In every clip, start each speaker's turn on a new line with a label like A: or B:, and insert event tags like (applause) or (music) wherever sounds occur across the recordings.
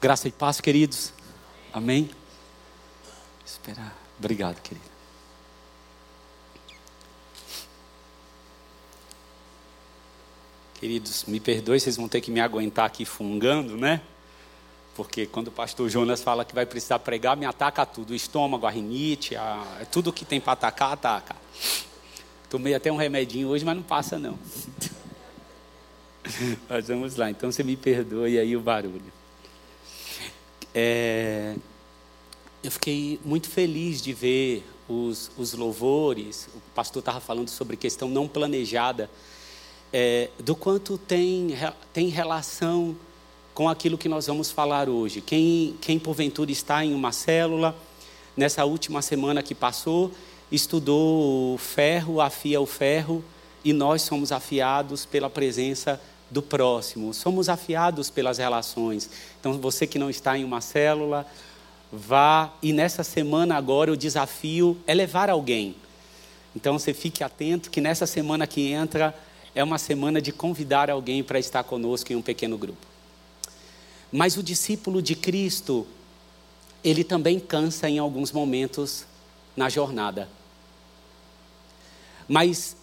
A: Graça e paz, queridos. Amém. Esperar. Obrigado, querido. Queridos, me perdoe, vocês vão ter que me aguentar aqui fungando, né? Porque quando o pastor Jonas fala que vai precisar pregar, me ataca tudo: o estômago, a rinite, a... É tudo que tem para atacar, ataca. Tomei até um remedinho hoje, mas não passa não. (laughs) mas vamos lá, então você me perdoe aí o barulho. É, eu fiquei muito feliz de ver os, os louvores. O pastor estava falando sobre questão não planejada, é, do quanto tem, tem relação com aquilo que nós vamos falar hoje. Quem, quem porventura está em uma célula, nessa última semana que passou, estudou o ferro, afia o ferro, e nós somos afiados pela presença de do próximo, somos afiados pelas relações. Então, você que não está em uma célula, vá e nessa semana agora o desafio é levar alguém. Então, você fique atento que nessa semana que entra é uma semana de convidar alguém para estar conosco em um pequeno grupo. Mas o discípulo de Cristo, ele também cansa em alguns momentos na jornada. Mas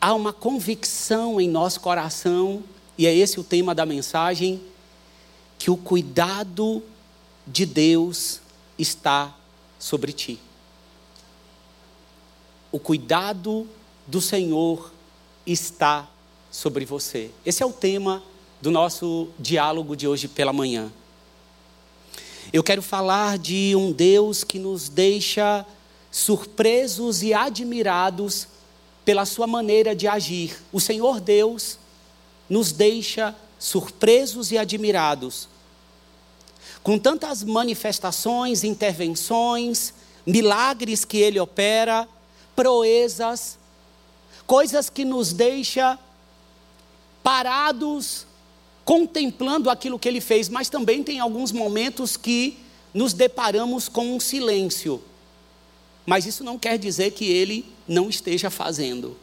A: há uma convicção em nosso coração e é esse o tema da mensagem, que o cuidado de Deus está sobre ti. O cuidado do Senhor está sobre você. Esse é o tema do nosso diálogo de hoje pela manhã. Eu quero falar de um Deus que nos deixa surpresos e admirados pela sua maneira de agir. O Senhor Deus nos deixa surpresos e admirados. Com tantas manifestações, intervenções, milagres que ele opera, proezas, coisas que nos deixa parados contemplando aquilo que ele fez, mas também tem alguns momentos que nos deparamos com um silêncio. Mas isso não quer dizer que ele não esteja fazendo.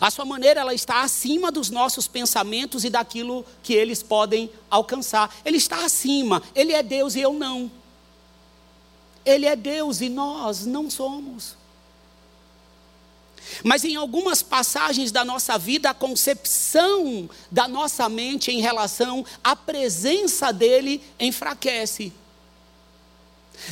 A: A sua maneira ela está acima dos nossos pensamentos e daquilo que eles podem alcançar. Ele está acima, ele é Deus e eu não. Ele é Deus e nós não somos. Mas em algumas passagens da nossa vida, a concepção da nossa mente em relação à presença dele enfraquece.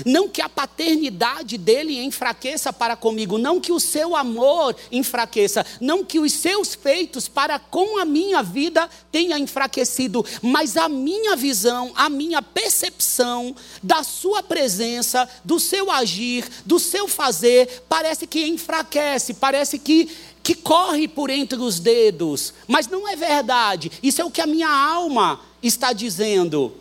A: Não que a paternidade dele enfraqueça para comigo, não que o seu amor enfraqueça, não que os seus feitos para com a minha vida tenha enfraquecido, mas a minha visão, a minha percepção da sua presença, do seu agir, do seu fazer, parece que enfraquece, parece que que corre por entre os dedos, mas não é verdade. Isso é o que a minha alma está dizendo.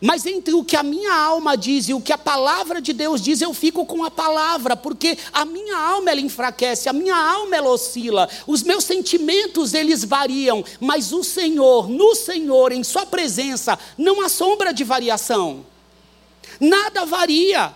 A: Mas entre o que a minha alma diz e o que a palavra de Deus diz, eu fico com a palavra, porque a minha alma ela enfraquece, a minha alma ela oscila, os meus sentimentos eles variam, mas o Senhor, no Senhor, em sua presença, não há sombra de variação. Nada varia.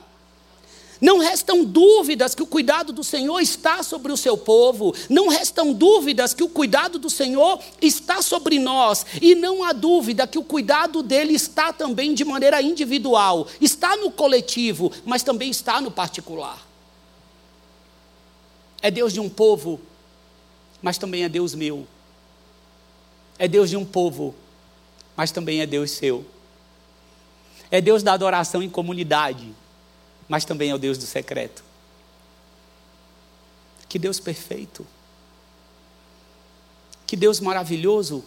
A: Não restam dúvidas que o cuidado do Senhor está sobre o seu povo, não restam dúvidas que o cuidado do Senhor está sobre nós, e não há dúvida que o cuidado dele está também de maneira individual, está no coletivo, mas também está no particular. É Deus de um povo, mas também é Deus meu. É Deus de um povo, mas também é Deus seu. É Deus da adoração em comunidade mas também é o Deus do secreto. Que Deus perfeito. Que Deus maravilhoso.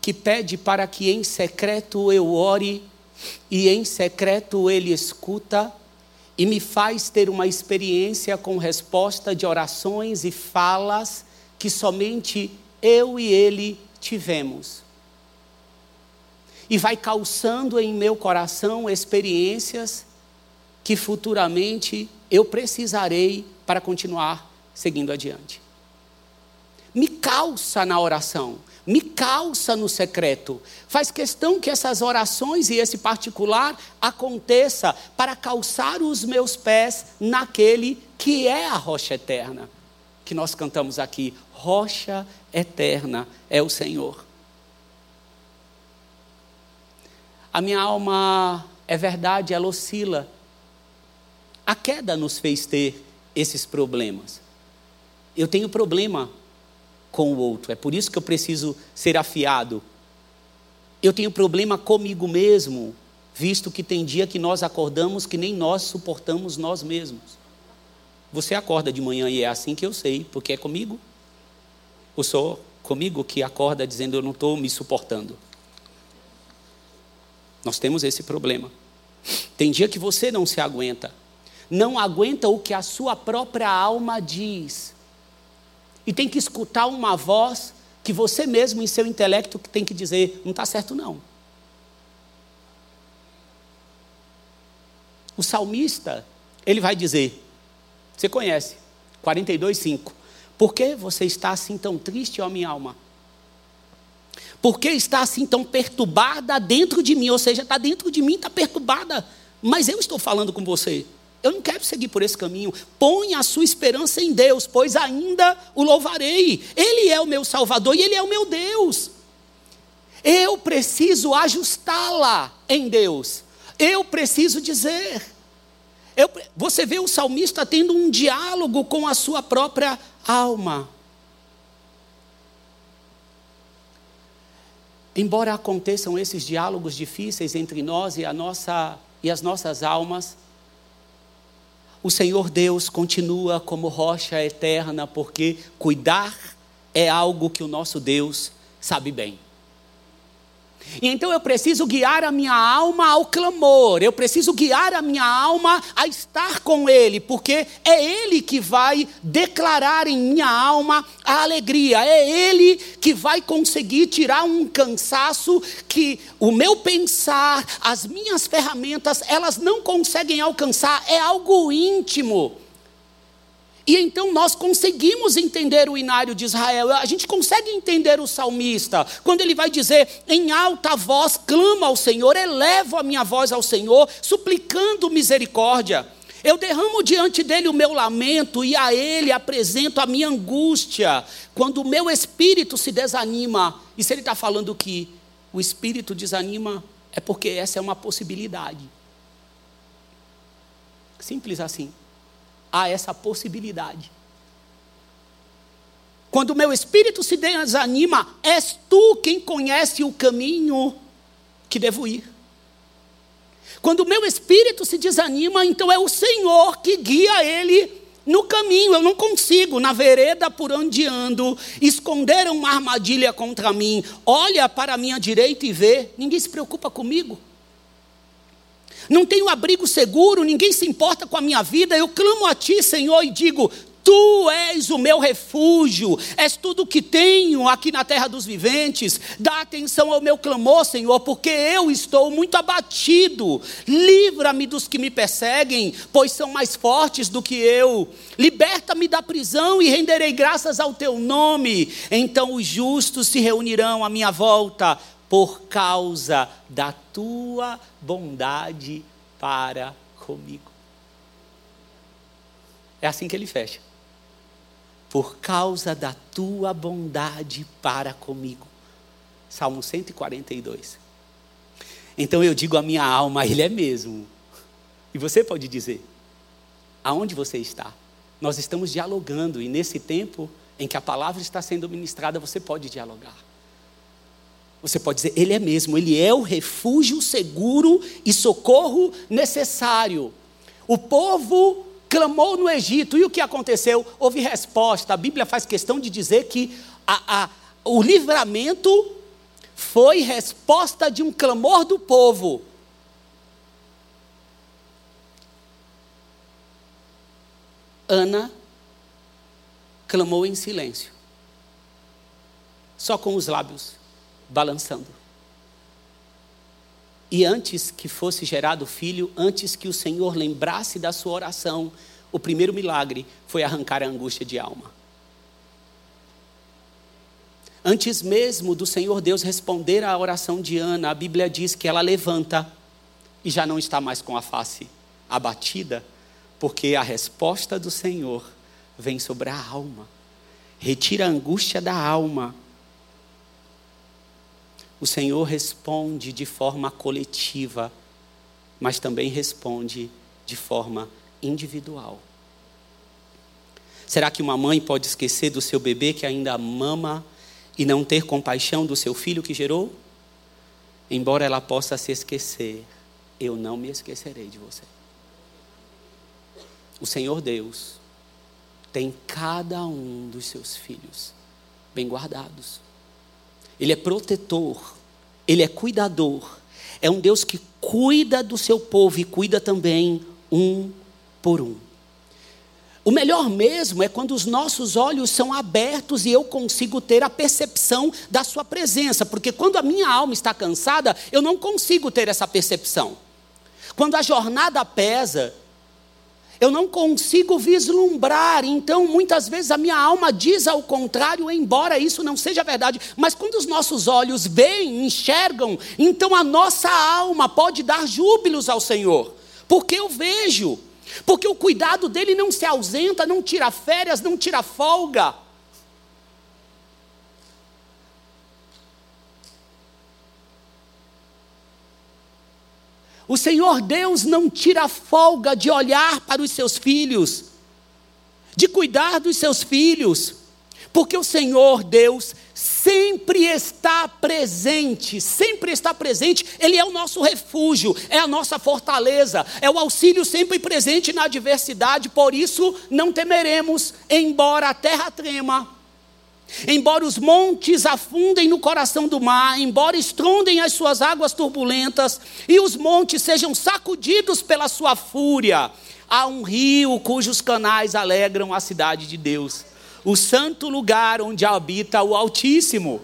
A: Que pede para que em secreto eu ore e em secreto ele escuta e me faz ter uma experiência com resposta de orações e falas que somente eu e ele tivemos. E vai calçando em meu coração experiências que futuramente eu precisarei para continuar seguindo adiante. Me calça na oração, me calça no secreto. Faz questão que essas orações e esse particular aconteça para calçar os meus pés naquele que é a rocha eterna. Que nós cantamos aqui, rocha eterna é o Senhor. A minha alma é verdade, ela oscila. A queda nos fez ter esses problemas. Eu tenho problema com o outro, é por isso que eu preciso ser afiado. Eu tenho problema comigo mesmo, visto que tem dia que nós acordamos que nem nós suportamos nós mesmos. Você acorda de manhã e é assim que eu sei, porque é comigo. Ou sou comigo que acorda dizendo eu não estou me suportando. Nós temos esse problema. Tem dia que você não se aguenta. Não aguenta o que a sua própria alma diz. E tem que escutar uma voz que você mesmo, em seu intelecto, tem que dizer: não está certo, não. O salmista, ele vai dizer: você conhece, 42, 5. Por que você está assim tão triste, ó minha alma? Por que está assim tão perturbada dentro de mim? Ou seja, está dentro de mim, está perturbada. Mas eu estou falando com você. Eu não quero seguir por esse caminho. Põe a sua esperança em Deus, pois ainda o louvarei. Ele é o meu Salvador e Ele é o meu Deus. Eu preciso ajustá-la em Deus. Eu preciso dizer. Eu, você vê o salmista tendo um diálogo com a sua própria alma. Embora aconteçam esses diálogos difíceis entre nós e, nossa, e as nossas almas, o Senhor Deus continua como rocha eterna, porque cuidar é algo que o nosso Deus sabe bem. E então eu preciso guiar a minha alma ao clamor, eu preciso guiar a minha alma a estar com Ele, porque é Ele que vai declarar em minha alma a alegria, é Ele que vai conseguir tirar um cansaço que o meu pensar, as minhas ferramentas, elas não conseguem alcançar, é algo íntimo. E então nós conseguimos entender o inário de Israel, a gente consegue entender o salmista, quando ele vai dizer: em alta voz clamo ao Senhor, elevo a minha voz ao Senhor, suplicando misericórdia. Eu derramo diante dele o meu lamento e a ele apresento a minha angústia. Quando o meu espírito se desanima, e se ele está falando que o espírito desanima, é porque essa é uma possibilidade. Simples assim há essa possibilidade. Quando meu espírito se desanima, és tu quem conhece o caminho que devo ir. Quando meu espírito se desanima, então é o Senhor que guia ele no caminho. Eu não consigo, na vereda por onde ando, esconder uma armadilha contra mim. Olha para a minha direita e vê. Ninguém se preocupa comigo não tenho abrigo seguro, ninguém se importa com a minha vida. Eu clamo a Ti, Senhor, e digo: Tu és o meu refúgio, és tudo o que tenho aqui na terra dos viventes. Dá atenção ao meu clamor, Senhor, porque eu estou muito abatido. Livra-me dos que me perseguem, pois são mais fortes do que eu. Liberta-me da prisão e renderei graças ao teu nome. Então os justos se reunirão à minha volta por causa da tua bondade para comigo. É assim que ele fecha. Por causa da tua bondade para comigo. Salmo 142. Então eu digo à minha alma, ele é mesmo. E você pode dizer, aonde você está? Nós estamos dialogando e nesse tempo em que a palavra está sendo ministrada, você pode dialogar. Você pode dizer, Ele é mesmo, Ele é o refúgio seguro e socorro necessário. O povo clamou no Egito, e o que aconteceu? Houve resposta. A Bíblia faz questão de dizer que a, a, o livramento foi resposta de um clamor do povo. Ana clamou em silêncio, só com os lábios balançando. E antes que fosse gerado o filho, antes que o Senhor lembrasse da sua oração, o primeiro milagre foi arrancar a angústia de alma. Antes mesmo do Senhor Deus responder à oração de Ana, a Bíblia diz que ela levanta e já não está mais com a face abatida, porque a resposta do Senhor vem sobre a alma, retira a angústia da alma o Senhor responde de forma coletiva, mas também responde de forma individual. Será que uma mãe pode esquecer do seu bebê que ainda mama e não ter compaixão do seu filho que gerou? Embora ela possa se esquecer, eu não me esquecerei de você. O Senhor Deus tem cada um dos seus filhos bem guardados. Ele é protetor, ele é cuidador. É um Deus que cuida do seu povo e cuida também um por um. O melhor mesmo é quando os nossos olhos são abertos e eu consigo ter a percepção da Sua presença, porque quando a minha alma está cansada, eu não consigo ter essa percepção. Quando a jornada pesa, eu não consigo vislumbrar, então muitas vezes a minha alma diz ao contrário, embora isso não seja verdade, mas quando os nossos olhos veem, enxergam, então a nossa alma pode dar júbilos ao Senhor, porque eu vejo. Porque o cuidado dele não se ausenta, não tira férias, não tira folga. O Senhor Deus não tira folga de olhar para os seus filhos, de cuidar dos seus filhos, porque o Senhor Deus sempre está presente, sempre está presente, Ele é o nosso refúgio, é a nossa fortaleza, é o auxílio sempre presente na adversidade, por isso não temeremos, embora a terra trema, embora os montes afundem no coração do mar, embora estrondem as suas águas turbulentas e os montes sejam sacudidos pela sua fúria, há um rio cujos canais alegram a cidade de Deus o santo lugar onde habita o Altíssimo.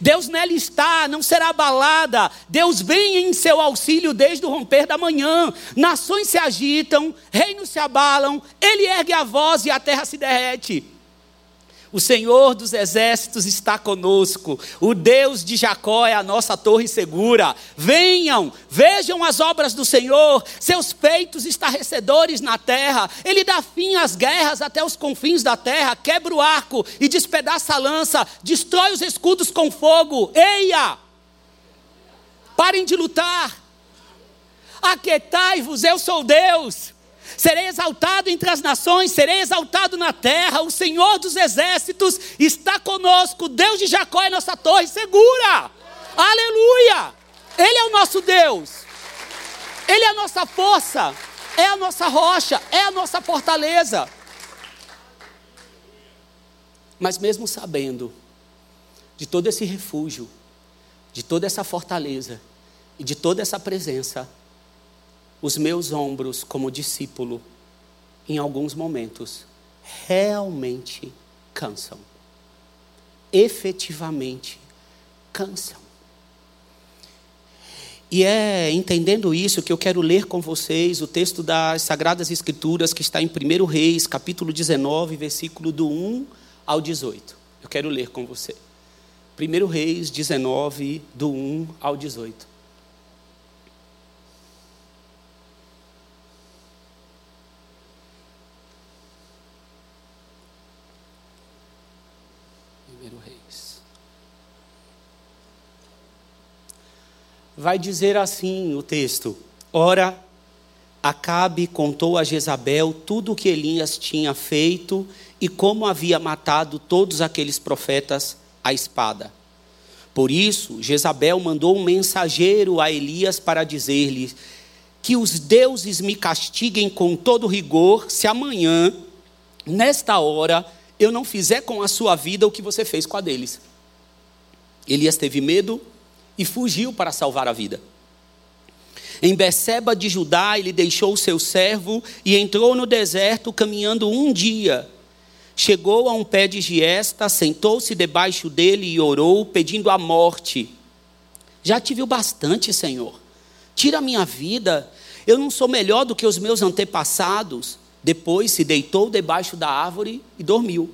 A: Deus nela está, não será abalada. Deus vem em seu auxílio desde o romper da manhã. Nações se agitam, reinos se abalam, ele ergue a voz e a terra se derrete. O Senhor dos exércitos está conosco. O Deus de Jacó é a nossa torre segura. Venham, vejam as obras do Senhor, seus feitos estarrecedores na terra. Ele dá fim às guerras até os confins da terra, quebra o arco e despedaça a lança, destrói os escudos com fogo. Eia! Parem de lutar. Aquetai-vos, eu sou Deus. Serei exaltado entre as nações, serei exaltado na terra. O Senhor dos exércitos está conosco. Deus de Jacó é nossa torre segura. Aleluia! Ele é o nosso Deus. Ele é a nossa força, é a nossa rocha, é a nossa fortaleza. Mas mesmo sabendo de todo esse refúgio, de toda essa fortaleza e de toda essa presença, os meus ombros como discípulo, em alguns momentos, realmente cansam. Efetivamente cansam. E é entendendo isso que eu quero ler com vocês o texto das Sagradas Escrituras que está em 1 Reis, capítulo 19, versículo do 1 ao 18. Eu quero ler com você. 1 Reis 19, do 1 ao 18. Vai dizer assim o texto: Ora, Acabe contou a Jezabel tudo o que Elias tinha feito e como havia matado todos aqueles profetas à espada. Por isso, Jezabel mandou um mensageiro a Elias para dizer-lhe: Que os deuses me castiguem com todo rigor, se amanhã, nesta hora, eu não fizer com a sua vida o que você fez com a deles. Elias teve medo e fugiu para salvar a vida. Em Beceba de Judá, ele deixou o seu servo e entrou no deserto caminhando um dia. Chegou a um pé de giesta, sentou-se debaixo dele e orou, pedindo a morte. Já te viu bastante, Senhor. Tira a minha vida. Eu não sou melhor do que os meus antepassados. Depois se deitou debaixo da árvore e dormiu.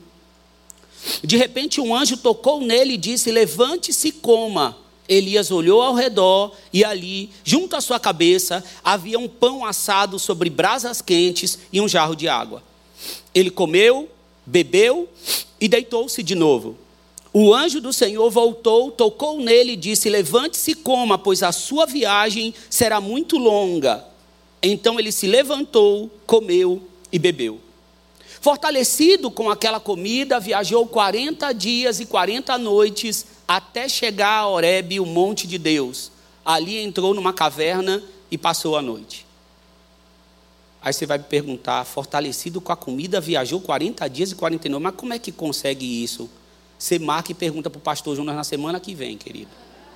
A: De repente, um anjo tocou nele e disse: Levante-se e coma. Elias olhou ao redor e ali, junto à sua cabeça, havia um pão assado sobre brasas quentes e um jarro de água. Ele comeu, bebeu e deitou-se de novo. o anjo do Senhor voltou, tocou nele e disse: Levante-se e coma, pois a sua viagem será muito longa. Então ele se levantou, comeu e bebeu. Fortalecido com aquela comida, viajou 40 dias e 40 noites até chegar a Horebe, o monte de Deus. Ali entrou numa caverna e passou a noite. Aí você vai me perguntar, fortalecido com a comida, viajou 40 dias e 49, mas como é que consegue isso? Você marca e pergunta para o pastor Jonas na semana que vem, querido.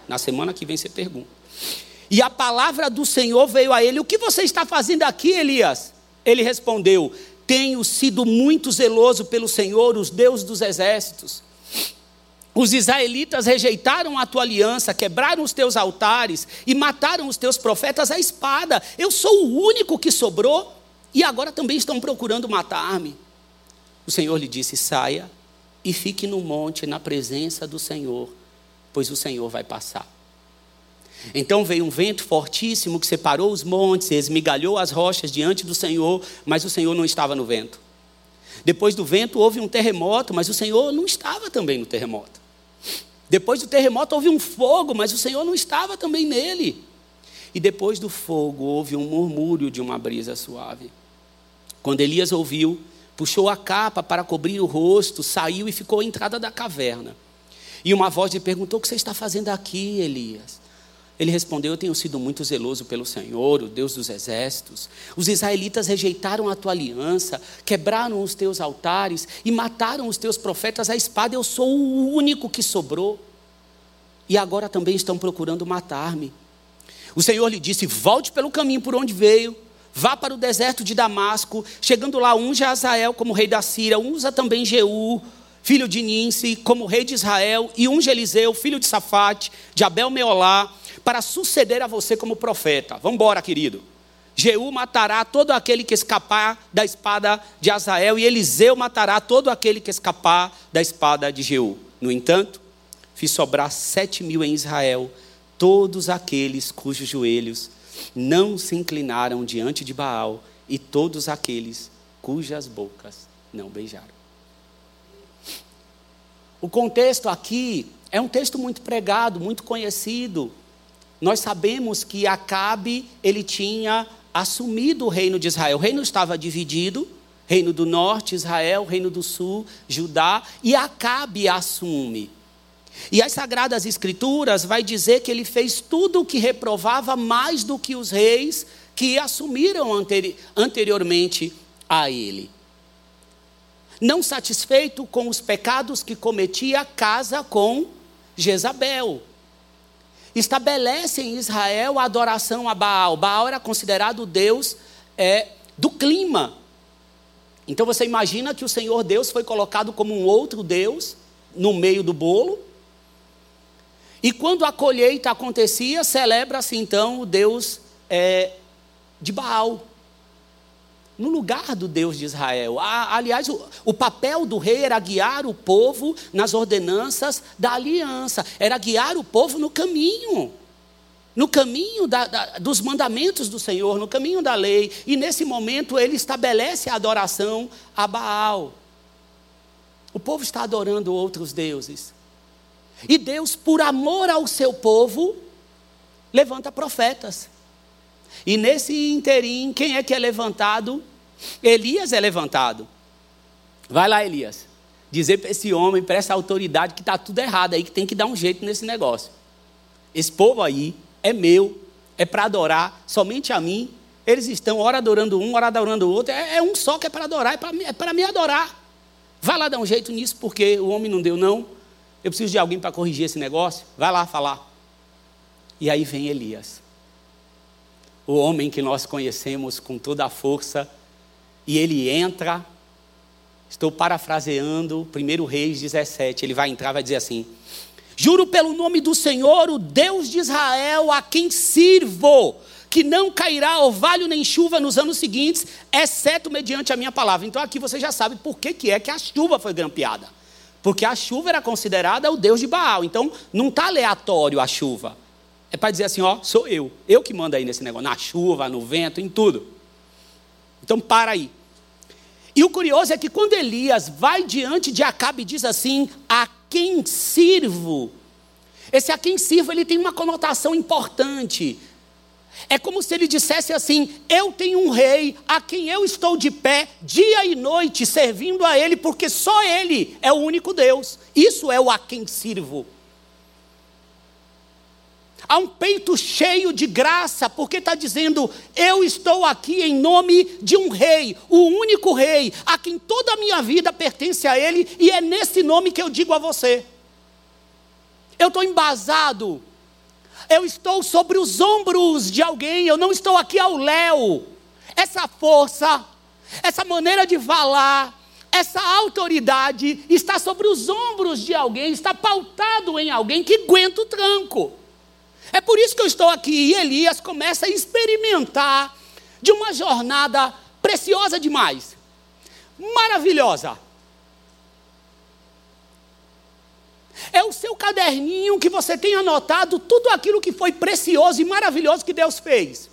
A: Na semana que vem você pergunta. E a palavra do Senhor veio a ele: O que você está fazendo aqui, Elias? Ele respondeu: Tenho sido muito zeloso pelo Senhor, os Deus dos exércitos. Os israelitas rejeitaram a tua aliança, quebraram os teus altares e mataram os teus profetas à espada. Eu sou o único que sobrou e agora também estão procurando matar-me. O Senhor lhe disse: Saia e fique no monte na presença do Senhor, pois o Senhor vai passar. Então veio um vento fortíssimo que separou os montes, esmigalhou as rochas diante do Senhor, mas o Senhor não estava no vento. Depois do vento houve um terremoto, mas o Senhor não estava também no terremoto. Depois do terremoto houve um fogo, mas o Senhor não estava também nele. E depois do fogo houve um murmúrio de uma brisa suave. Quando Elias ouviu, puxou a capa para cobrir o rosto, saiu e ficou à entrada da caverna. E uma voz lhe perguntou: O que você está fazendo aqui, Elias? Ele respondeu: Eu tenho sido muito zeloso pelo Senhor, o Deus dos exércitos. Os israelitas rejeitaram a tua aliança, quebraram os teus altares e mataram os teus profetas à espada. Eu sou o único que sobrou. E agora também estão procurando matar-me. O Senhor lhe disse: Volte pelo caminho por onde veio Vá para o deserto de Damasco, chegando lá, unja Azael como rei da Síria, unja também Jeú, filho de Ninse, como rei de Israel, e unja Eliseu, filho de Safate, de Abel Meolá, para suceder a você como profeta. Vamos embora, querido. Jeú matará todo aquele que escapar da espada de Azael, e Eliseu matará todo aquele que escapar da espada de Jeú. No entanto, fiz sobrar sete mil em Israel, todos aqueles cujos joelhos não se inclinaram diante de Baal e todos aqueles cujas bocas não beijaram. O contexto aqui é um texto muito pregado, muito conhecido. Nós sabemos que Acabe, ele tinha assumido o reino de Israel. O reino estava dividido, reino do norte, Israel, reino do sul, Judá, e Acabe assume. E as Sagradas Escrituras vai dizer que ele fez tudo o que reprovava mais do que os reis que assumiram anteri anteriormente a ele. Não satisfeito com os pecados que cometia, casa com Jezabel. Estabelece em Israel a adoração a Baal. Baal era considerado o Deus é, do clima. Então você imagina que o Senhor Deus foi colocado como um outro Deus no meio do bolo e quando a colheita acontecia, celebra-se então o Deus é, de Baal, no lugar do Deus de Israel. Aliás, o, papel do rei era guiar o povo nas ordenanças da aliança, era guiar o povo no caminho, no caminho da, da, dos mandamentos do Senhor, no caminho da lei. E nesse momento ele estabelece a adoração a Baal. O povo está adorando outros deuses. E Deus, por amor ao seu povo, levanta profetas. E nesse interim, quem é que é levantado? Elias é levantado. Vai lá, Elias. Dizer para esse homem, para essa autoridade, que está tudo errado aí, que tem que dar um jeito nesse negócio. Esse povo aí é meu, é para adorar somente a mim. Eles estão, ora adorando um, ora adorando o outro. É, é um só que é para adorar, é para é me adorar. Vai lá dar um jeito nisso, porque o homem não deu, não. Eu preciso de alguém para corrigir esse negócio. Vai lá falar. E aí vem Elias, o homem que nós conhecemos com toda a força, e ele entra. Estou parafraseando 1 Reis 17. Ele vai entrar vai dizer assim: Juro pelo nome do Senhor, o Deus de Israel, a quem sirvo, que não cairá orvalho nem chuva nos anos seguintes, exceto mediante a minha palavra. Então aqui você já sabe por que, que é que a chuva foi grampeada. Porque a chuva era considerada o deus de Baal. Então, não está aleatório a chuva. É para dizer assim: ó, sou eu. Eu que mando aí nesse negócio. Na chuva, no vento, em tudo. Então, para aí. E o curioso é que quando Elias vai diante de Acabe e diz assim: A quem sirvo. Esse a quem sirvo ele tem uma conotação importante. É como se ele dissesse assim: Eu tenho um rei a quem eu estou de pé dia e noite servindo a ele, porque só ele é o único Deus. Isso é o a quem sirvo. Há um peito cheio de graça, porque está dizendo: Eu estou aqui em nome de um rei, o único rei, a quem toda a minha vida pertence a ele, e é nesse nome que eu digo a você. Eu estou embasado eu estou sobre os ombros de alguém, eu não estou aqui ao léu. Essa força, essa maneira de falar, essa autoridade está sobre os ombros de alguém, está pautado em alguém que aguenta o tranco. É por isso que eu estou aqui. E Elias começa a experimentar de uma jornada preciosa demais, maravilhosa. É o seu caderninho que você tem anotado tudo aquilo que foi precioso e maravilhoso que Deus fez.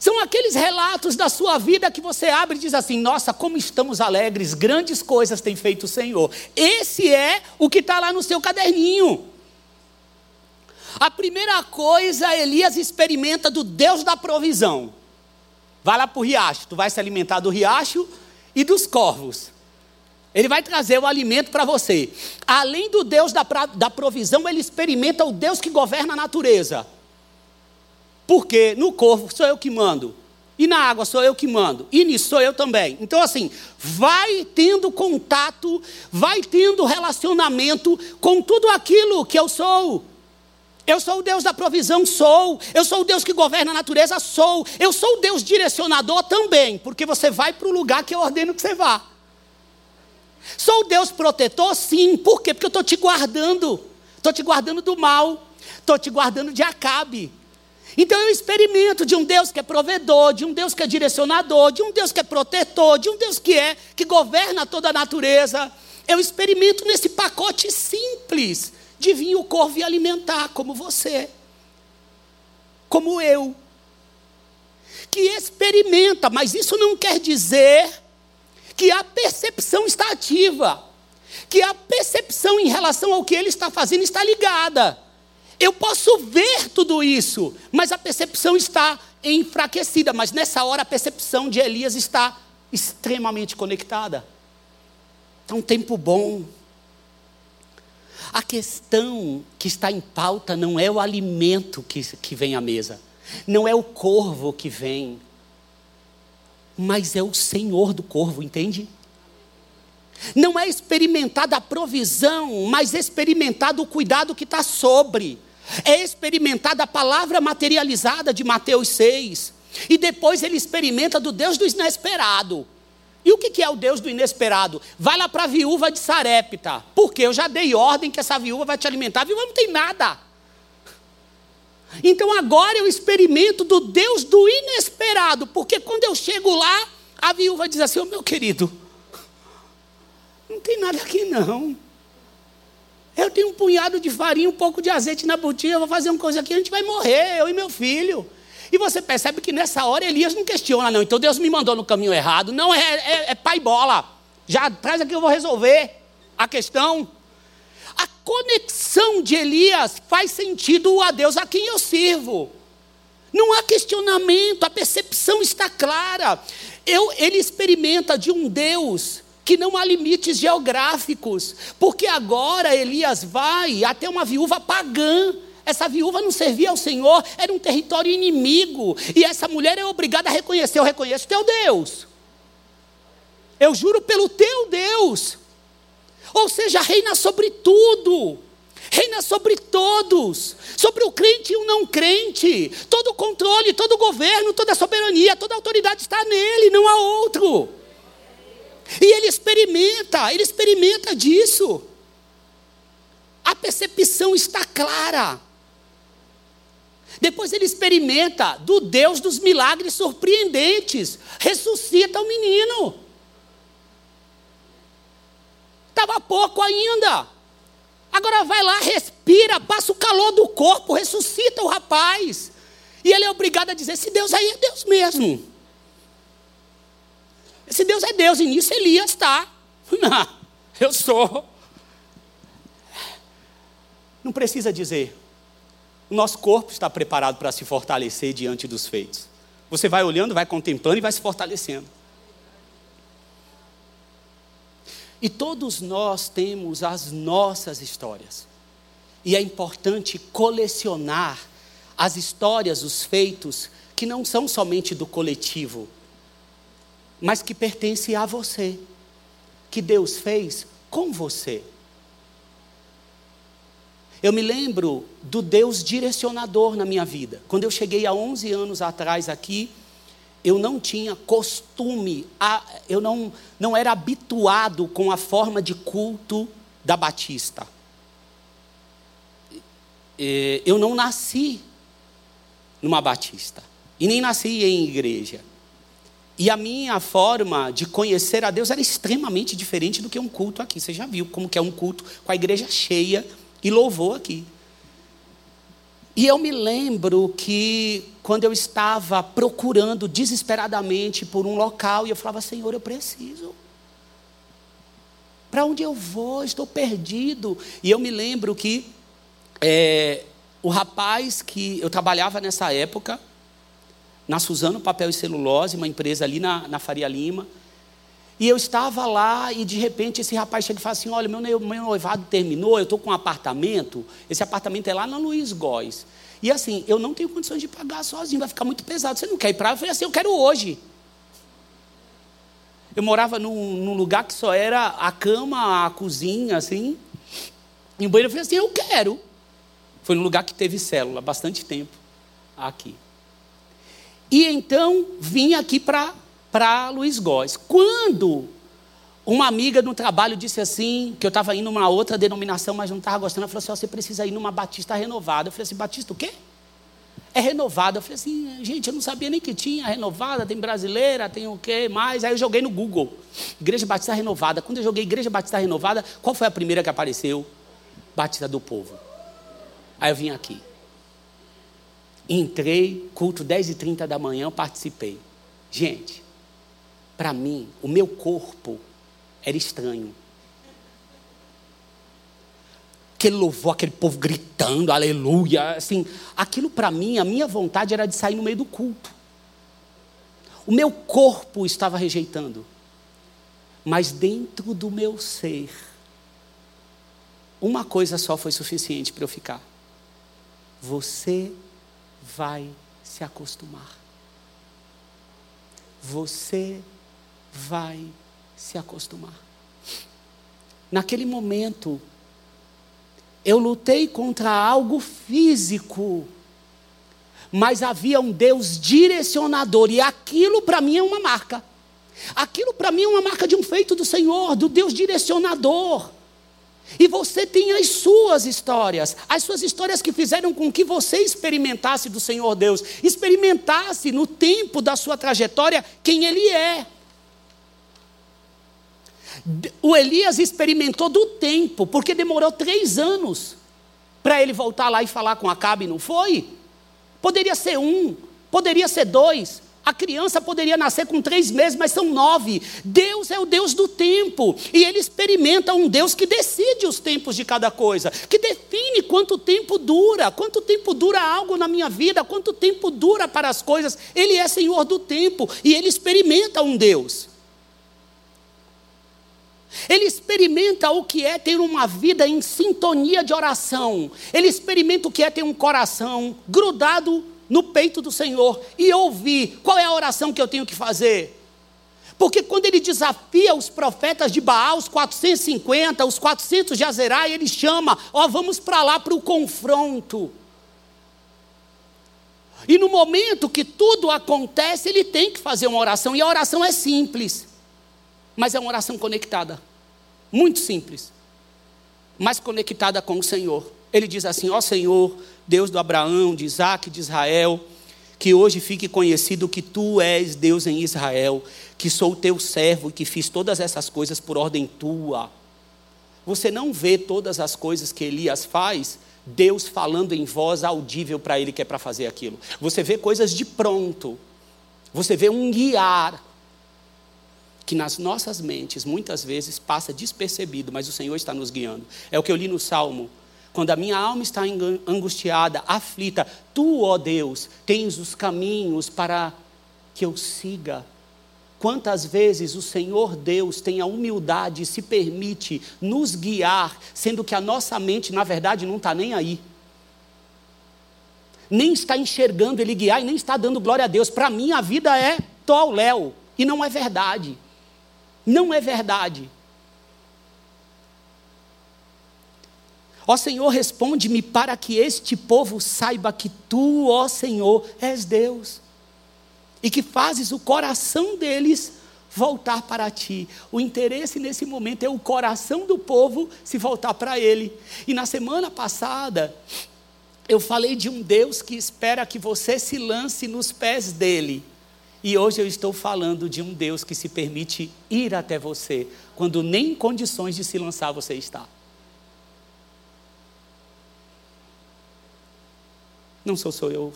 A: São aqueles relatos da sua vida que você abre e diz assim: Nossa, como estamos alegres, grandes coisas tem feito o Senhor. Esse é o que está lá no seu caderninho. A primeira coisa, Elias experimenta do Deus da provisão. Vai lá para o riacho, tu vai se alimentar do riacho e dos corvos. Ele vai trazer o alimento para você. Além do Deus da, da provisão, ele experimenta o Deus que governa a natureza. Porque no corvo sou eu que mando. E na água sou eu que mando. E nisso sou eu também. Então, assim, vai tendo contato, vai tendo relacionamento com tudo aquilo que eu sou. Eu sou o Deus da provisão, sou. Eu sou o Deus que governa a natureza, sou. Eu sou o Deus direcionador também, porque você vai para o lugar que eu ordeno que você vá. Sou o Deus protetor? Sim. Por quê? Porque eu estou te guardando. Estou te guardando do mal. Estou te guardando de Acabe. Então eu experimento de um Deus que é provedor, de um Deus que é direcionador, de um Deus que é protetor, de um Deus que é que governa toda a natureza. Eu experimento nesse pacote simples de vir o corvo e alimentar como você, como eu. Que experimenta, mas isso não quer dizer que a percepção está ativa, que a percepção em relação ao que ele está fazendo está ligada. Eu posso ver tudo isso, mas a percepção está enfraquecida. Mas nessa hora a percepção de Elias está extremamente conectada. É um tempo bom. A questão que está em pauta não é o alimento que, que vem à mesa, não é o corvo que vem, mas é o Senhor do corvo, entende? Não é experimentada a provisão, mas experimentado o cuidado que está sobre. É experimentada a palavra materializada de Mateus 6. E depois ele experimenta do Deus do inesperado. E o que é o Deus do inesperado? Vai lá para a viúva de Sarepta. Porque eu já dei ordem que essa viúva vai te alimentar. A viúva não tem nada. Então agora eu experimento do Deus do inesperado, porque quando eu chego lá, a viúva diz assim: oh, meu querido, não tem nada aqui não. Eu tenho um punhado de farinha, um pouco de azeite na botija, eu vou fazer uma coisa aqui, a gente vai morrer, eu e meu filho. E você percebe que nessa hora Elias não questiona, não. Então Deus me mandou no caminho errado. Não, é, é, é pai bola. Já traz aqui, eu vou resolver a questão a conexão de Elias faz sentido a Deus a quem eu sirvo. Não há questionamento, a percepção está clara. Eu, ele experimenta de um Deus que não há limites geográficos, porque agora Elias vai até uma viúva pagã. Essa viúva não servia ao Senhor, era um território inimigo, e essa mulher é obrigada a reconhecer: eu reconheço teu Deus, eu juro pelo teu Deus. Ou seja, reina sobre tudo. Reina sobre todos, sobre o crente e o não crente. Todo o controle, todo o governo, toda a soberania, toda a autoridade está nele, não há outro. E ele experimenta, ele experimenta disso. A percepção está clara. Depois ele experimenta do Deus dos milagres surpreendentes. Ressuscita o menino. Estava pouco ainda. Agora vai lá, respira, passa o calor do corpo, ressuscita o rapaz. E ele é obrigado a dizer: esse Deus aí é Deus mesmo. Esse Deus é Deus, e nisso Elias está. (laughs) Não, eu sou. Não precisa dizer. O nosso corpo está preparado para se fortalecer diante dos feitos. Você vai olhando, vai contemplando e vai se fortalecendo. E todos nós temos as nossas histórias. E é importante colecionar as histórias, os feitos, que não são somente do coletivo, mas que pertencem a você, que Deus fez com você. Eu me lembro do Deus direcionador na minha vida. Quando eu cheguei há 11 anos atrás aqui, eu não tinha costume, eu não, não era habituado com a forma de culto da Batista. Eu não nasci numa Batista, e nem nasci em igreja. E a minha forma de conhecer a Deus era extremamente diferente do que um culto aqui. Você já viu como que é um culto com a igreja cheia e louvou aqui. E eu me lembro que quando eu estava procurando desesperadamente por um local, e eu falava, Senhor, eu preciso. Para onde eu vou? Estou perdido. E eu me lembro que é, o rapaz que eu trabalhava nessa época, na Suzano Papel e Celulose, uma empresa ali na, na Faria Lima, e eu estava lá e de repente esse rapaz chega e fala assim: Olha, meu, meu noivado terminou, eu estou com um apartamento. Esse apartamento é lá na Luiz Góes. E assim, eu não tenho condições de pagar sozinho, vai ficar muito pesado. Você não quer ir para? Eu falei assim: Eu quero hoje. Eu morava num, num, lugar que só era a cama, a cozinha, assim. E o banheiro eu falei assim: Eu quero. Foi num lugar que teve célula, bastante tempo aqui. E então vim aqui para para Luiz Góes. Quando uma amiga no trabalho disse assim, que eu estava indo numa outra denominação, mas não estava gostando, ela falou assim: oh, você precisa ir numa Batista renovada. Eu falei assim: Batista o quê? É renovada. Eu falei assim: gente, eu não sabia nem que tinha renovada, tem brasileira, tem o quê mais. Aí eu joguei no Google: Igreja Batista Renovada. Quando eu joguei Igreja Batista Renovada, qual foi a primeira que apareceu? Batista do Povo. Aí eu vim aqui. Entrei, culto 10 e 30 da manhã, participei. Gente, para mim, o meu corpo era estranho. Aquele louvor, aquele povo gritando, aleluia, assim, aquilo para mim, a minha vontade era de sair no meio do culto. O meu corpo estava rejeitando. Mas dentro do meu ser, uma coisa só foi suficiente para eu ficar. Você vai se acostumar. Você vai se acostumar. Naquele momento, eu lutei contra algo físico, mas havia um Deus direcionador, e aquilo para mim é uma marca. Aquilo para mim é uma marca de um feito do Senhor, do Deus direcionador. E você tem as suas histórias, as suas histórias que fizeram com que você experimentasse do Senhor Deus, experimentasse no tempo da sua trajetória quem Ele é. O Elias experimentou do tempo, porque demorou três anos para ele voltar lá e falar com Acabe, não foi? Poderia ser um, poderia ser dois. A criança poderia nascer com três meses, mas são nove. Deus é o Deus do tempo. E ele experimenta um Deus que decide os tempos de cada coisa, que define quanto tempo dura, quanto tempo dura algo na minha vida, quanto tempo dura para as coisas. Ele é Senhor do tempo e ele experimenta um Deus. Ele experimenta o que é ter uma vida em sintonia de oração. Ele experimenta o que é ter um coração grudado no peito do Senhor e ouvir qual é a oração que eu tenho que fazer. Porque quando ele desafia os profetas de Baal, os 450, os 400 de Azerai, ele chama, ó, vamos para lá para o confronto. E no momento que tudo acontece, ele tem que fazer uma oração, e a oração é simples mas é uma oração conectada. Muito simples, mas conectada com o Senhor. Ele diz assim: Ó Senhor, Deus do Abraão, de Isaac, de Israel, que hoje fique conhecido que tu és Deus em Israel, que sou teu servo e que fiz todas essas coisas por ordem tua. Você não vê todas as coisas que Elias faz, Deus falando em voz audível para ele que é para fazer aquilo. Você vê coisas de pronto. Você vê um guiar que nas nossas mentes muitas vezes passa despercebido, mas o Senhor está nos guiando. É o que eu li no Salmo quando a minha alma está angustiada, aflita, tu, ó Deus, tens os caminhos para que eu siga. Quantas vezes o Senhor Deus tem a humildade e se permite nos guiar, sendo que a nossa mente, na verdade, não está nem aí. Nem está enxergando Ele guiar e nem está dando glória a Deus. Para mim, a vida é tol, léu. E não é verdade. Não é verdade. Ó Senhor, responde-me para que este povo saiba que tu, ó Senhor, és Deus. E que fazes o coração deles voltar para ti. O interesse nesse momento é o coração do povo se voltar para ele. E na semana passada, eu falei de um Deus que espera que você se lance nos pés dele. E hoje eu estou falando de um Deus que se permite ir até você, quando nem em condições de se lançar você está. Não sou só eu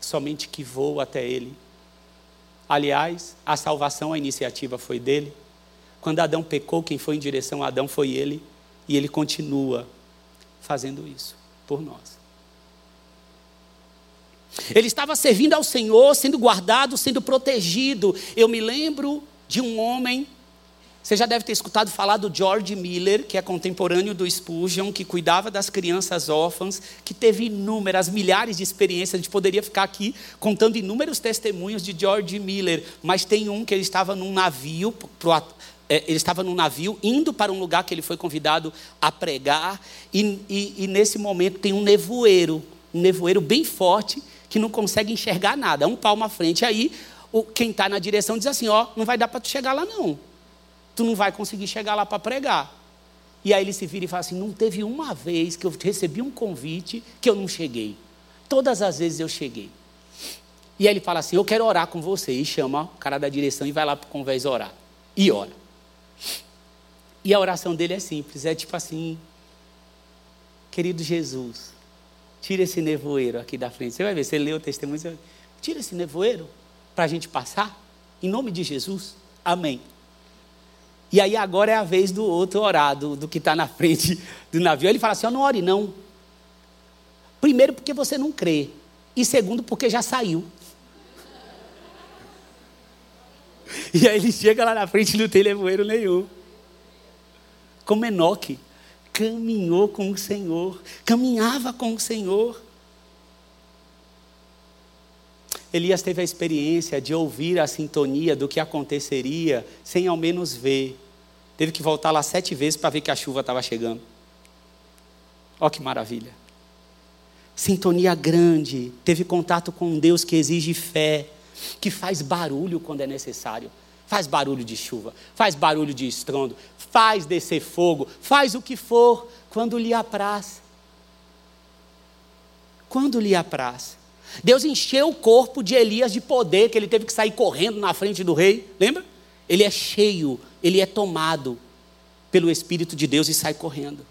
A: somente que vou até Ele. Aliás, a salvação, a iniciativa foi dele. Quando Adão pecou, quem foi em direção a Adão foi ele. E ele continua fazendo isso por nós. Ele estava servindo ao Senhor, sendo guardado, sendo protegido. Eu me lembro de um homem você já deve ter escutado falar do George Miller, que é contemporâneo do Spurgeon, que cuidava das crianças órfãs, que teve inúmeras, milhares de experiências. A gente poderia ficar aqui contando inúmeros testemunhos de George Miller, mas tem um que ele estava num navio, pro, é, ele estava num navio indo para um lugar que ele foi convidado a pregar, e, e, e nesse momento tem um nevoeiro, um nevoeiro bem forte, que não consegue enxergar nada, um palmo à frente. Aí quem está na direção diz assim: Ó, não vai dar para tu chegar lá não tu não vai conseguir chegar lá para pregar. E aí ele se vira e fala assim: não teve uma vez que eu recebi um convite que eu não cheguei. Todas as vezes eu cheguei. E aí ele fala assim: eu quero orar com você. E chama o cara da direção e vai lá para o convés orar. E ora. E a oração dele é simples: é tipo assim, querido Jesus, tira esse nevoeiro aqui da frente. Você vai ver, você lê o testemunho, você vai, tira esse nevoeiro para a gente passar, em nome de Jesus. Amém. E aí agora é a vez do outro orar, do, que está na frente do navio. Ele fala assim: oh, não ore não. Primeiro, porque você não crê. E segundo, porque já saiu. (laughs) E aí ele chega lá na frente e não tem levoeiro nenhum. Como Enoque, caminhou com o Senhor, caminhava com o Senhor. Elias teve a experiência de ouvir a sintonia do que aconteceria sem ao menos ver. Teve que voltar lá sete vezes para ver que a chuva estava chegando. Olha que maravilha. Sintonia grande. Teve contato com um Deus que exige fé, que faz barulho quando é necessário. Faz barulho de chuva, faz barulho de estrondo, faz descer fogo, faz o que for quando lhe apraz. Quando lhe apraz. Deus encheu o corpo de Elias de poder, que ele teve que sair correndo na frente do rei. Lembra? Ele é cheio ele é tomado pelo Espírito de Deus e sai correndo.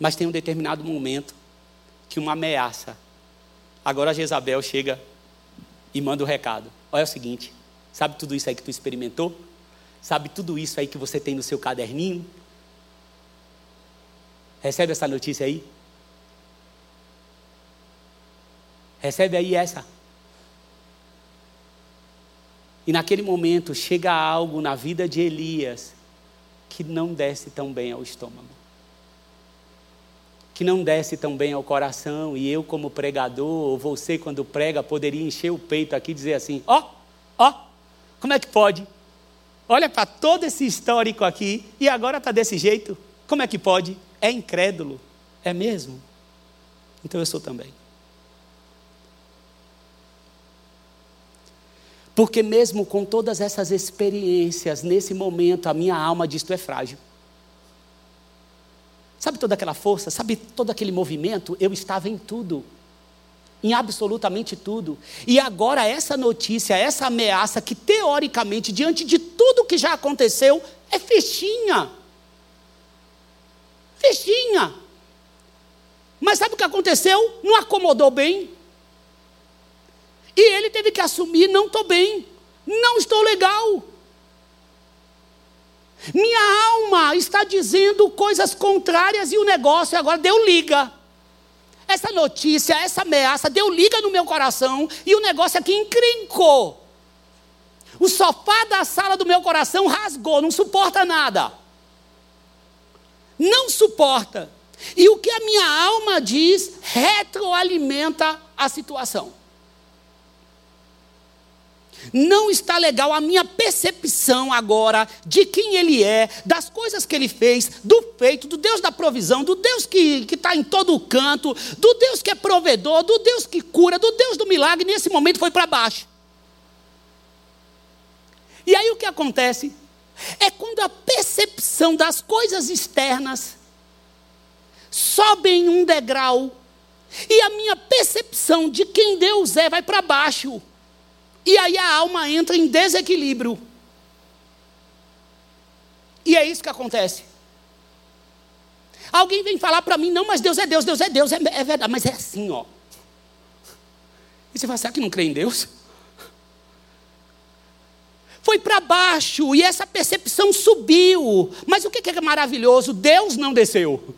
A: Mas tem um determinado momento que uma ameaça. Agora Jezabel chega e manda o recado. Olha o seguinte: sabe tudo isso aí que tu experimentou? Sabe tudo isso aí que você tem no seu caderninho? Recebe essa notícia aí? Recebe aí essa. E naquele momento chega algo na vida de Elias que não desce tão bem ao estômago. Que não desce tão bem ao coração. E eu, como pregador, ou você, quando prega, poderia encher o peito aqui e dizer assim: ó, oh, como é que pode? Olha para todo esse histórico aqui e agora está desse jeito. Como é que pode? É incrédulo. É mesmo? Então eu sou também. Porque mesmo com todas essas experiências, nesse momento, a minha alma diz: Tu é frágil. Sabe toda aquela força? Sabe todo aquele movimento? Eu estava em tudo. Em absolutamente tudo. E agora, essa notícia, essa ameaça, que teoricamente, diante de tudo que já aconteceu, é fichinha. Fichinha. Mas sabe o que aconteceu? Não acomodou bem. E ele teve que assumir: não estou bem, não estou legal. Minha alma está dizendo coisas contrárias e o negócio agora deu liga. Essa notícia, essa ameaça deu liga no meu coração e o negócio aqui encrencou. O sofá da sala do meu coração rasgou, não suporta nada. Não suporta. E o que a minha alma diz retroalimenta a situação. Não está legal a minha percepção agora de quem Ele é, das coisas que Ele fez, do feito, do Deus da provisão, do Deus que está em todo o canto, do Deus que é provedor, do Deus que cura, do Deus do milagre. Nesse momento foi para baixo. E aí o que acontece? É quando a percepção das coisas externas sobe em um degrau e a minha percepção de quem Deus é vai para baixo. E aí a alma entra em desequilíbrio. E é isso que acontece. Alguém vem falar para mim, não, mas Deus é Deus, Deus é Deus, é, é, verdade, mas é assim, ó. E você fala, será que não crê em Deus? Foi para baixo e essa percepção subiu. Mas o que é maravilhoso? Deus não desceu.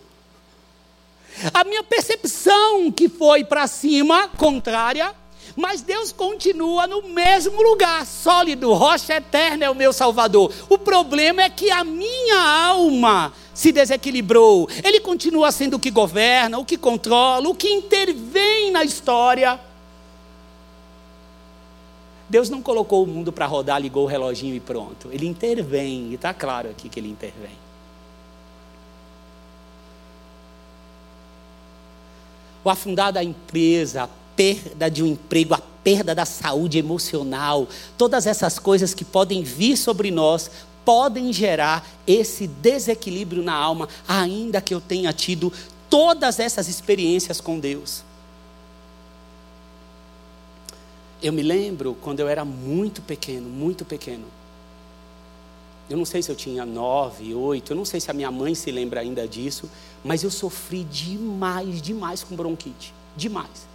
A: A minha percepção que foi para cima, contrária, mas Deus continua no mesmo lugar, sólido, rocha eterna é o meu Salvador. O problema é que a minha alma se desequilibrou. Ele continua sendo o que governa, o que controla, o que intervém na história. Deus não colocou o mundo para rodar, ligou o reloginho e pronto. Ele intervém, e está claro aqui que ele intervém. O afundar da empresa, perda de um emprego, a perda da saúde emocional, todas essas coisas que podem vir sobre nós, podem gerar esse desequilíbrio na alma, ainda que eu tenha tido todas essas experiências com Deus. Eu me lembro quando eu era muito pequeno, muito pequeno. Eu não sei se eu tinha nove, oito, eu não sei se a minha mãe se lembra ainda disso, mas eu sofri demais, demais com bronquite. Demais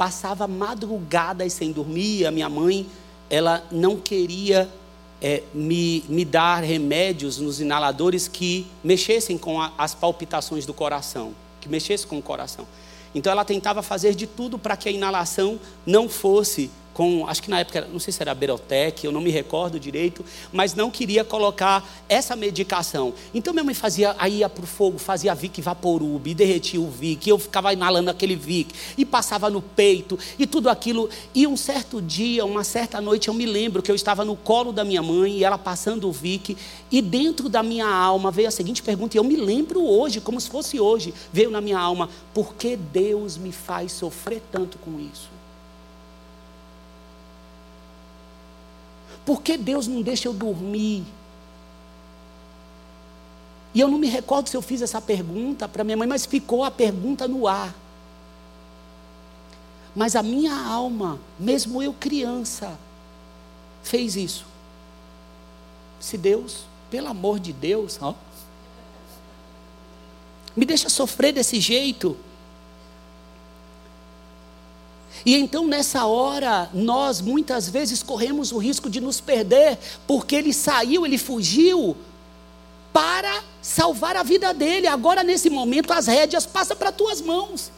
A: passava madrugadas sem dormir. A minha mãe, ela não queria é, me, me dar remédios nos inaladores que mexessem com a, as palpitações do coração, que mexessem com o coração. Então ela tentava fazer de tudo para que a inalação não fosse com, acho que na época, não sei se era Berotec, eu não me recordo direito, mas não queria colocar essa medicação. Então minha mãe fazia, aí ia para o fogo, fazia Vic Vaporub, e derretia o Vic, e eu ficava inalando aquele Vic, e passava no peito, e tudo aquilo. E um certo dia, uma certa noite, eu me lembro que eu estava no colo da minha mãe, e ela passando o Vic, e dentro da minha alma veio a seguinte pergunta, e eu me lembro hoje, como se fosse hoje, veio na minha alma, por que Deus me faz sofrer tanto com isso? Por que Deus não deixa eu dormir? E eu não me recordo se eu fiz essa pergunta para minha mãe, mas ficou a pergunta no ar. Mas a minha alma, mesmo eu criança, fez isso. Se Deus, pelo amor de Deus, ó, me deixa sofrer desse jeito. E então, nessa hora, nós muitas vezes corremos o risco de nos perder, porque ele saiu, ele fugiu para salvar a vida dele. Agora, nesse momento, as rédeas passam para tuas mãos.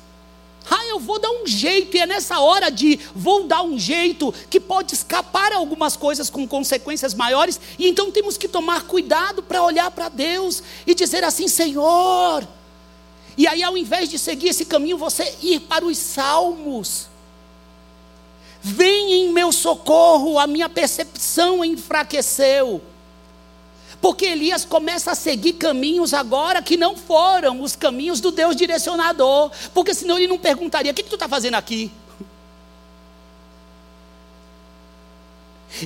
A: Ah, eu vou dar um jeito, e é nessa hora de vou dar um jeito que pode escapar algumas coisas com consequências maiores, e então temos que tomar cuidado para olhar para Deus e dizer assim: Senhor. E aí, ao invés de seguir esse caminho, você ir para os salmos Vem em meu socorro, a minha percepção enfraqueceu. Porque Elias começa a seguir caminhos agora que não foram os caminhos do Deus direcionador. Porque senão ele não perguntaria: o que, que tu está fazendo aqui?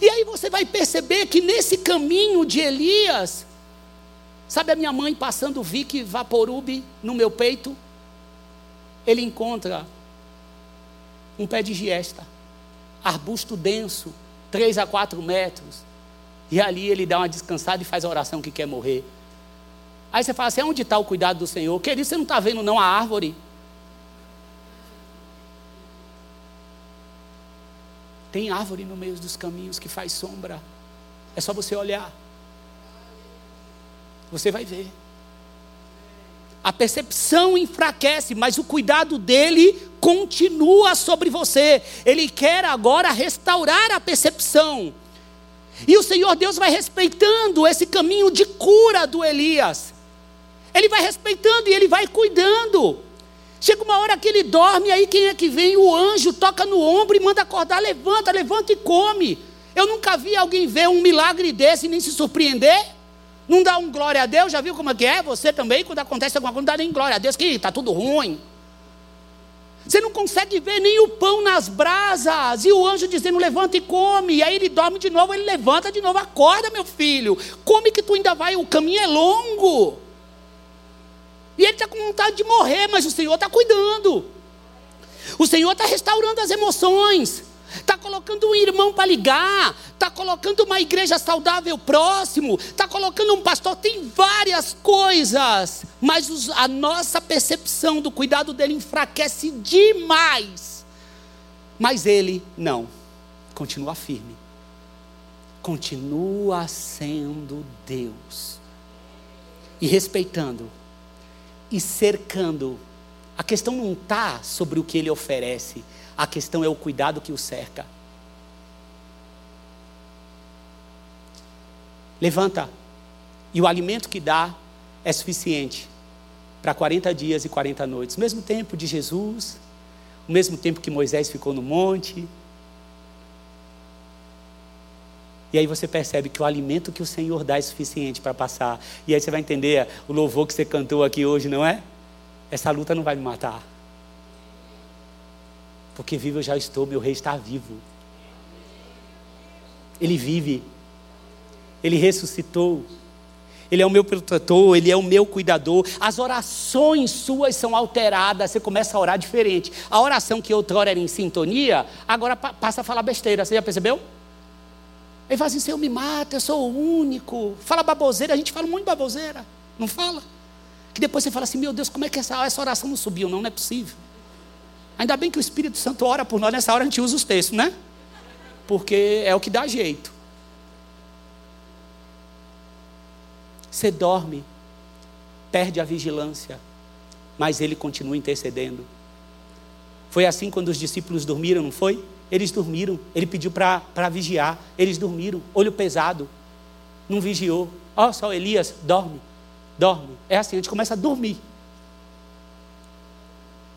A: E aí você vai perceber que nesse caminho de Elias, sabe a minha mãe passando Vic Vaporub no meu peito? Ele encontra um pé de giesta arbusto denso, 3 a 4 metros. E ali ele dá uma descansada e faz a oração que quer morrer. Aí você fala assim: onde está o cuidado do Senhor? Querido, você não está vendo não a árvore? Tem árvore no meio dos caminhos que faz sombra. É só você olhar. Você vai ver. A percepção enfraquece, mas o cuidado dele continua sobre você. Ele quer agora restaurar a percepção. E o Senhor Deus vai respeitando esse caminho de cura do Elias. Ele vai respeitando e ele vai cuidando. Chega uma hora que ele dorme, aí quem é que vem? O anjo toca no ombro e manda acordar, levanta, levanta e come. Eu nunca vi alguém ver um milagre desse e nem se surpreender. Não dá um glória a Deus, já viu como é que é? Você também, quando acontece alguma coisa, não dá nem glória a Deus, que está tudo ruim. Você não consegue ver nem o pão nas brasas. E o anjo dizendo: levanta e come. E aí ele dorme de novo, ele levanta de novo, acorda, meu filho. Come que tu ainda vai, o caminho é longo. E ele está com vontade de morrer, mas o Senhor está cuidando. O Senhor está restaurando as emoções está colocando um irmão para ligar, está colocando uma igreja saudável próximo, está colocando um pastor, tem várias coisas, mas os, a nossa percepção do cuidado dele enfraquece demais. Mas ele não, continua firme, continua sendo Deus, e respeitando, e cercando. A questão não está sobre o que ele oferece, a questão é o cuidado que o cerca. Levanta. E o alimento que dá é suficiente para 40 dias e 40 noites. Mesmo tempo de Jesus, o mesmo tempo que Moisés ficou no monte. E aí você percebe que o alimento que o Senhor dá é suficiente para passar. E aí você vai entender o louvor que você cantou aqui hoje, não é? Essa luta não vai me matar. Porque vivo eu já estou, meu rei está vivo. Ele vive. Ele ressuscitou. Ele é o meu protetor, ele é o meu cuidador. As orações suas são alteradas, você começa a orar diferente. A oração que outrora era em sintonia, agora passa a falar besteira. Você já percebeu? Ele fala assim: Senhor, me mata, eu sou o único. Fala baboseira, a gente fala muito baboseira. Não fala? Que depois você fala assim: Meu Deus, como é que essa, essa oração não subiu? Não, não é possível. Ainda bem que o Espírito Santo ora por nós, nessa hora a gente usa os textos, né? Porque é o que dá jeito. Você dorme, perde a vigilância, mas ele continua intercedendo. Foi assim quando os discípulos dormiram, não foi? Eles dormiram, ele pediu para vigiar, eles dormiram, olho pesado, não vigiou. Ó, oh, só Elias, dorme, dorme. É assim, a gente começa a dormir.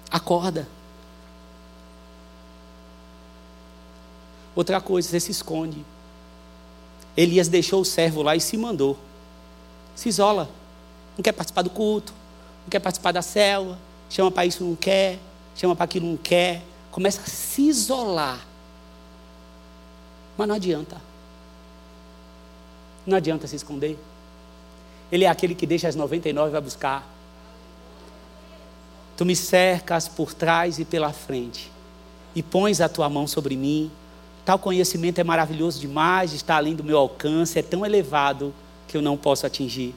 A: Acorda. Outra coisa, você se esconde. Elias deixou o servo lá e se mandou. Se isola. Não quer participar do culto, não quer participar da célula, chama para isso não quer, chama para aquilo não quer. Começa a se isolar. Mas não adianta. Não adianta se esconder. Ele é aquele que deixa as 99 e vai buscar. Tu me cercas por trás e pela frente, e pões a tua mão sobre mim, Tal conhecimento é maravilhoso demais, está além do meu alcance, é tão elevado que eu não posso atingir.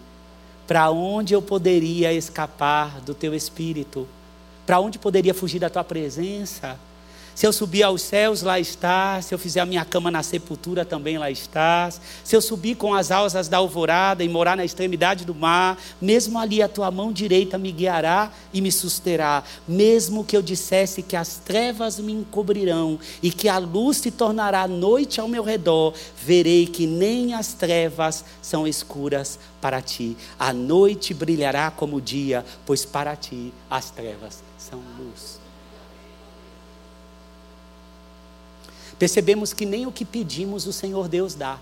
A: Para onde eu poderia escapar do teu espírito? Para onde poderia fugir da tua presença? Se eu subir aos céus, lá estás. Se eu fizer a minha cama na sepultura, também lá estás. Se eu subir com as asas da alvorada e morar na extremidade do mar, mesmo ali a tua mão direita me guiará e me susterá. Mesmo que eu dissesse que as trevas me encobrirão e que a luz se tornará noite ao meu redor, verei que nem as trevas são escuras para ti. A noite brilhará como o dia, pois para ti as trevas são luz. Percebemos que nem o que pedimos o Senhor Deus dá.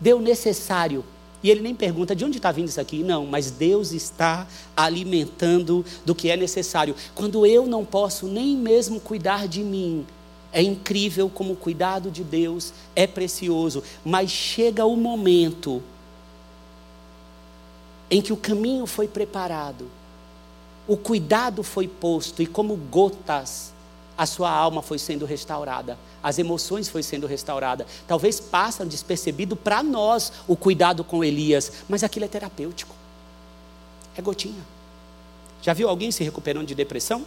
A: Deu necessário. E ele nem pergunta de onde está vindo isso aqui. Não, mas Deus está alimentando do que é necessário. Quando eu não posso nem mesmo cuidar de mim, é incrível como o cuidado de Deus é precioso. Mas chega o momento em que o caminho foi preparado, o cuidado foi posto, e como gotas a sua alma foi sendo restaurada, as emoções foi sendo restaurada. Talvez passa despercebido para nós o cuidado com Elias, mas aquilo é terapêutico. É gotinha. Já viu alguém se recuperando de depressão?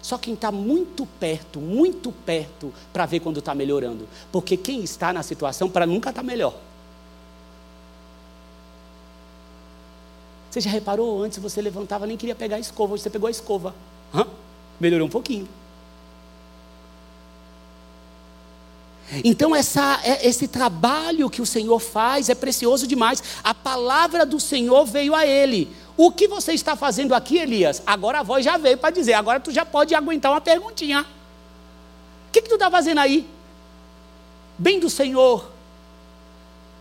A: Só quem está muito perto, muito perto, para ver quando está melhorando. Porque quem está na situação para nunca estar tá melhor. Você já reparou? Antes você levantava, nem queria pegar a escova, hoje você pegou a escova. Hã? Melhorou um pouquinho. Então, essa, é, esse trabalho que o Senhor faz é precioso demais. A palavra do Senhor veio a ele. O que você está fazendo aqui, Elias? Agora a voz já veio para dizer, agora tu já pode aguentar uma perguntinha. O que, que tu está fazendo aí? Bem do Senhor.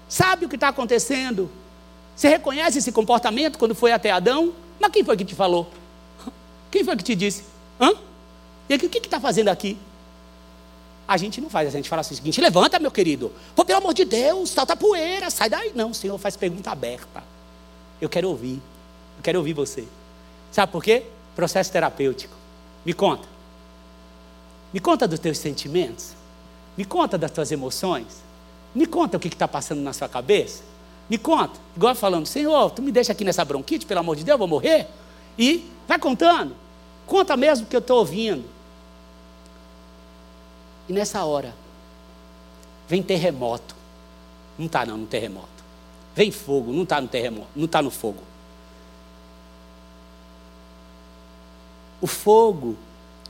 A: Sabe o que está acontecendo? Você reconhece esse comportamento quando foi até Adão? Mas quem foi que te falou? Quem foi que te disse? Hã? E o que está fazendo aqui? A gente não faz, a gente fala assim, o seguinte, levanta, meu querido. Pô, pelo amor de Deus, salta poeira, sai daí. Não, o Senhor faz pergunta aberta. Eu quero ouvir. Eu quero ouvir você. Sabe por quê? Processo terapêutico. Me conta. Me conta dos teus sentimentos. Me conta das tuas emoções. Me conta o que está passando na sua cabeça. Me conta. Igual falando, Senhor, tu me deixa aqui nessa bronquite, pelo amor de Deus, eu vou morrer. E vai contando. Conta mesmo que eu estou ouvindo. E nessa hora, vem terremoto. Não está não no terremoto. Vem fogo, não está no terremoto, não está no fogo. O fogo,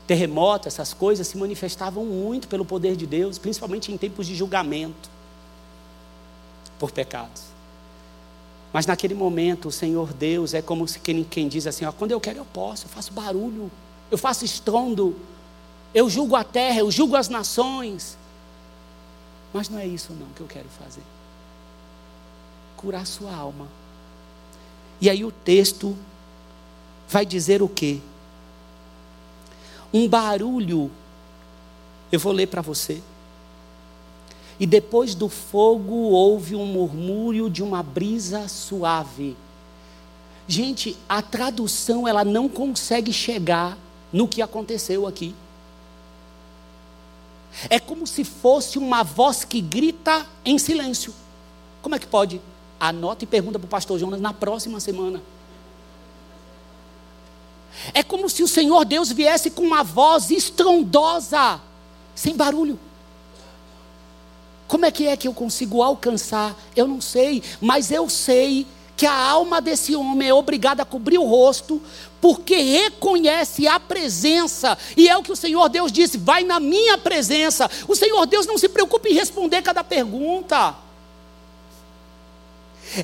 A: terremoto, essas coisas se manifestavam muito pelo poder de Deus, principalmente em tempos de julgamento por pecados. Mas naquele momento, o Senhor Deus é como quem, quem diz assim: ó, quando eu quero, eu posso, eu faço barulho, eu faço estrondo, eu julgo a terra, eu julgo as nações. Mas não é isso não que eu quero fazer. Curar sua alma. E aí o texto vai dizer o quê? Um barulho. Eu vou ler para você. E depois do fogo houve um murmúrio de uma brisa suave. Gente, a tradução ela não consegue chegar no que aconteceu aqui. É como se fosse uma voz que grita em silêncio. Como é que pode? Anota e pergunta para o pastor Jonas na próxima semana. É como se o Senhor Deus viesse com uma voz estrondosa, sem barulho. Como é que é que eu consigo alcançar? Eu não sei, mas eu sei que a alma desse homem é obrigada a cobrir o rosto, porque reconhece a presença, e é o que o Senhor Deus disse: vai na minha presença. O Senhor Deus não se preocupa em responder cada pergunta.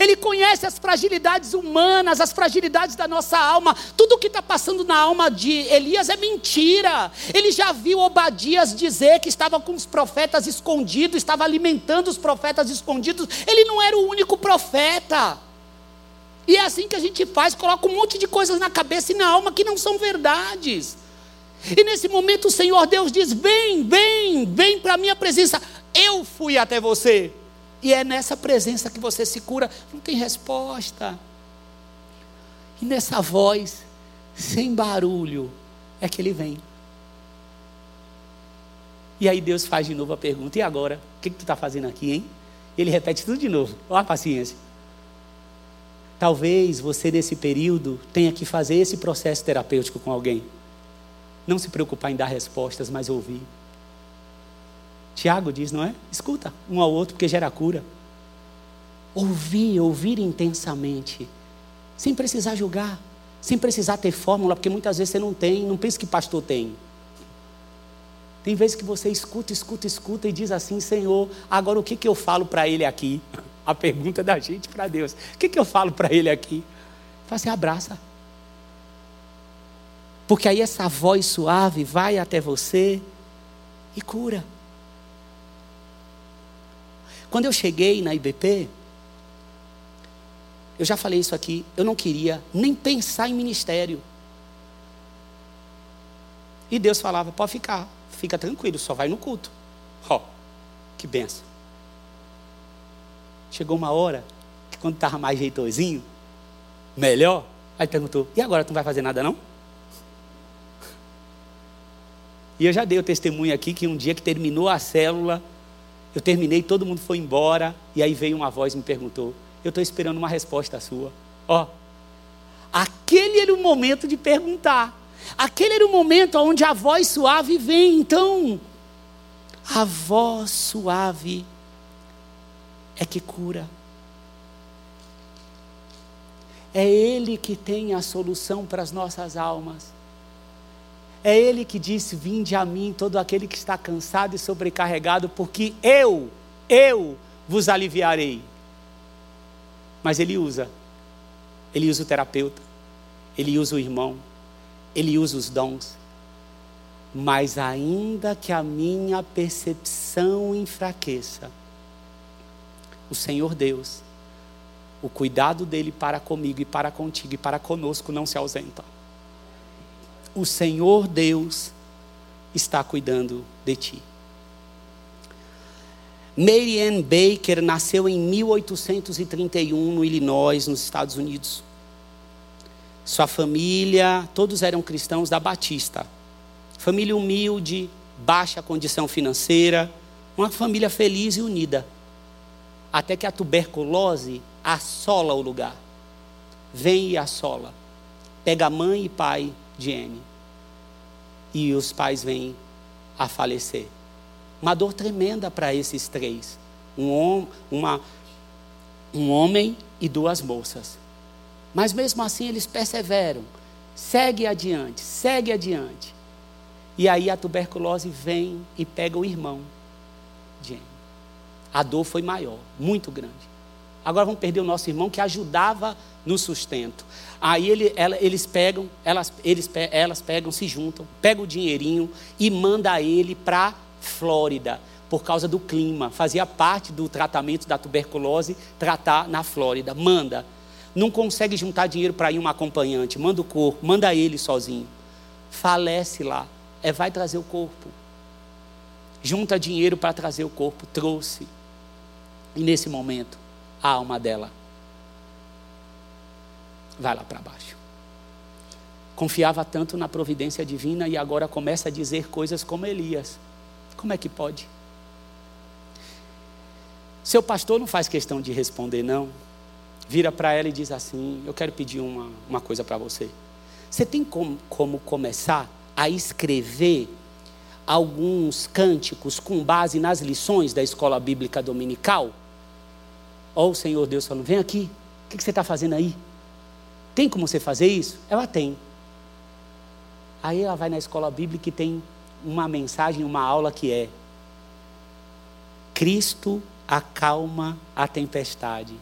A: Ele conhece as fragilidades humanas, as fragilidades da nossa alma. Tudo o que está passando na alma de Elias é mentira. Ele já viu Obadias dizer que estava com os profetas escondidos, estava alimentando os profetas escondidos. Ele não era o único profeta. E é assim que a gente faz, coloca um monte de coisas na cabeça e na alma que não são verdades. E nesse momento o Senhor Deus diz: Vem, vem, vem para a minha presença. Eu fui até você. E é nessa presença que você se cura. Não tem resposta. E nessa voz, sem barulho, é que ele vem. E aí Deus faz de novo a pergunta: E agora? O que, que tu está fazendo aqui, hein? Ele repete tudo de novo. Olha a paciência. Talvez você, nesse período, tenha que fazer esse processo terapêutico com alguém. Não se preocupar em dar respostas, mas ouvir. Tiago diz, não é? Escuta um ao outro, porque gera cura. Ouvir, ouvir intensamente, sem precisar julgar, sem precisar ter fórmula, porque muitas vezes você não tem, não pensa que pastor tem. Tem vezes que você escuta, escuta, escuta e diz assim: Senhor, agora o que, que eu falo para ele aqui? (laughs) A pergunta da gente para Deus: o que, que eu falo para ele aqui? Fala assim: abraça. Porque aí essa voz suave vai até você e cura. Quando eu cheguei na IBP, eu já falei isso aqui, eu não queria nem pensar em ministério. E Deus falava: pode ficar, fica tranquilo, só vai no culto. Ó, oh, que benção. Chegou uma hora que quando estava mais jeitosinho, melhor, aí perguntou: e agora tu não vai fazer nada não? E eu já dei o testemunho aqui que um dia que terminou a célula, eu terminei, todo mundo foi embora, e aí veio uma voz e me perguntou: Eu estou esperando uma resposta sua. Ó, aquele era o momento de perguntar. Aquele era o momento onde a voz suave vem. Então, a voz suave é que cura. É Ele que tem a solução para as nossas almas. É Ele que disse: Vinde a mim, todo aquele que está cansado e sobrecarregado, porque eu, eu vos aliviarei. Mas Ele usa. Ele usa o terapeuta, Ele usa o irmão, Ele usa os dons. Mas ainda que a minha percepção enfraqueça, o Senhor Deus, o cuidado dele para comigo e para contigo e para conosco não se ausenta. O Senhor Deus está cuidando de ti. Mary Ann Baker nasceu em 1831 no Illinois, nos Estados Unidos. Sua família, todos eram cristãos da Batista. Família humilde, baixa condição financeira, uma família feliz e unida até que a tuberculose assola o lugar. Vem e assola. Pega mãe e pai de N. E os pais vêm a falecer. Uma dor tremenda para esses três. Um, uma, um homem e duas moças. Mas mesmo assim eles perseveram. Segue adiante, segue adiante. E aí a tuberculose vem e pega o irmão de N a dor foi maior, muito grande. Agora vamos perder o nosso irmão que ajudava no sustento. Aí ele, ela, eles pegam, elas, eles, elas pegam, se juntam, pegam o dinheirinho e manda ele para Flórida por causa do clima. Fazia parte do tratamento da tuberculose tratar na Flórida. Manda. Não consegue juntar dinheiro para ir um acompanhante. Manda o corpo, manda ele sozinho. Falece lá. É, vai trazer o corpo. Junta dinheiro para trazer o corpo. Trouxe. E nesse momento, a alma dela vai lá para baixo. Confiava tanto na providência divina e agora começa a dizer coisas como Elias. Como é que pode? Seu pastor não faz questão de responder, não. Vira para ela e diz assim: Eu quero pedir uma, uma coisa para você. Você tem como, como começar a escrever alguns cânticos com base nas lições da escola bíblica dominical? Ó, o Senhor Deus falando: vem aqui, o que você está fazendo aí? Tem como você fazer isso? Ela tem. Aí ela vai na escola bíblica e tem uma mensagem, uma aula que é: Cristo acalma a tempestade.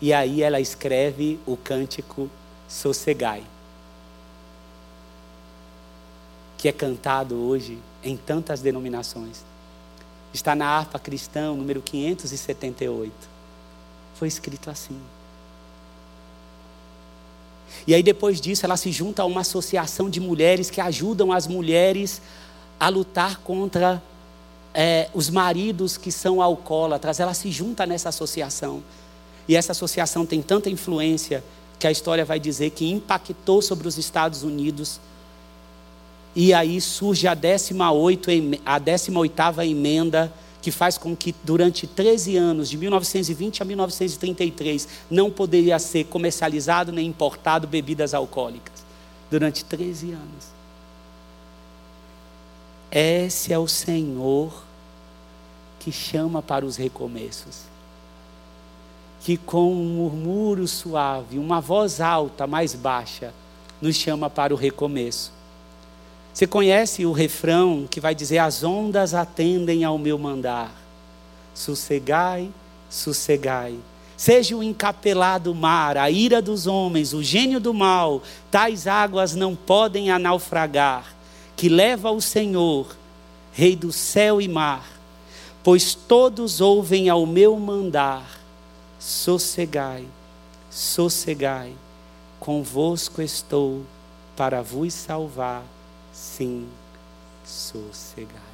A: E aí ela escreve o cântico Sossegai, que é cantado hoje em tantas denominações. Está na harpa cristã, número 578. Foi escrito assim. E aí depois disso ela se junta a uma associação de mulheres que ajudam as mulheres a lutar contra é, os maridos que são alcoólatras. Ela se junta nessa associação. E essa associação tem tanta influência que a história vai dizer que impactou sobre os Estados Unidos. E aí surge a 18 a 18ª emenda que faz com que durante 13 anos, de 1920 a 1933, não poderia ser comercializado nem importado bebidas alcoólicas. Durante 13 anos. Esse é o Senhor que chama para os recomeços. Que com um murmúrio suave, uma voz alta, mais baixa, nos chama para o recomeço. Você conhece o refrão que vai dizer: As ondas atendem ao meu mandar. Sossegai, sossegai. Seja o encapelado mar, a ira dos homens, o gênio do mal, tais águas não podem a naufragar, que leva o Senhor, Rei do céu e mar, pois todos ouvem ao meu mandar. Sossegai, sossegai, convosco estou para vos salvar sim sossegai.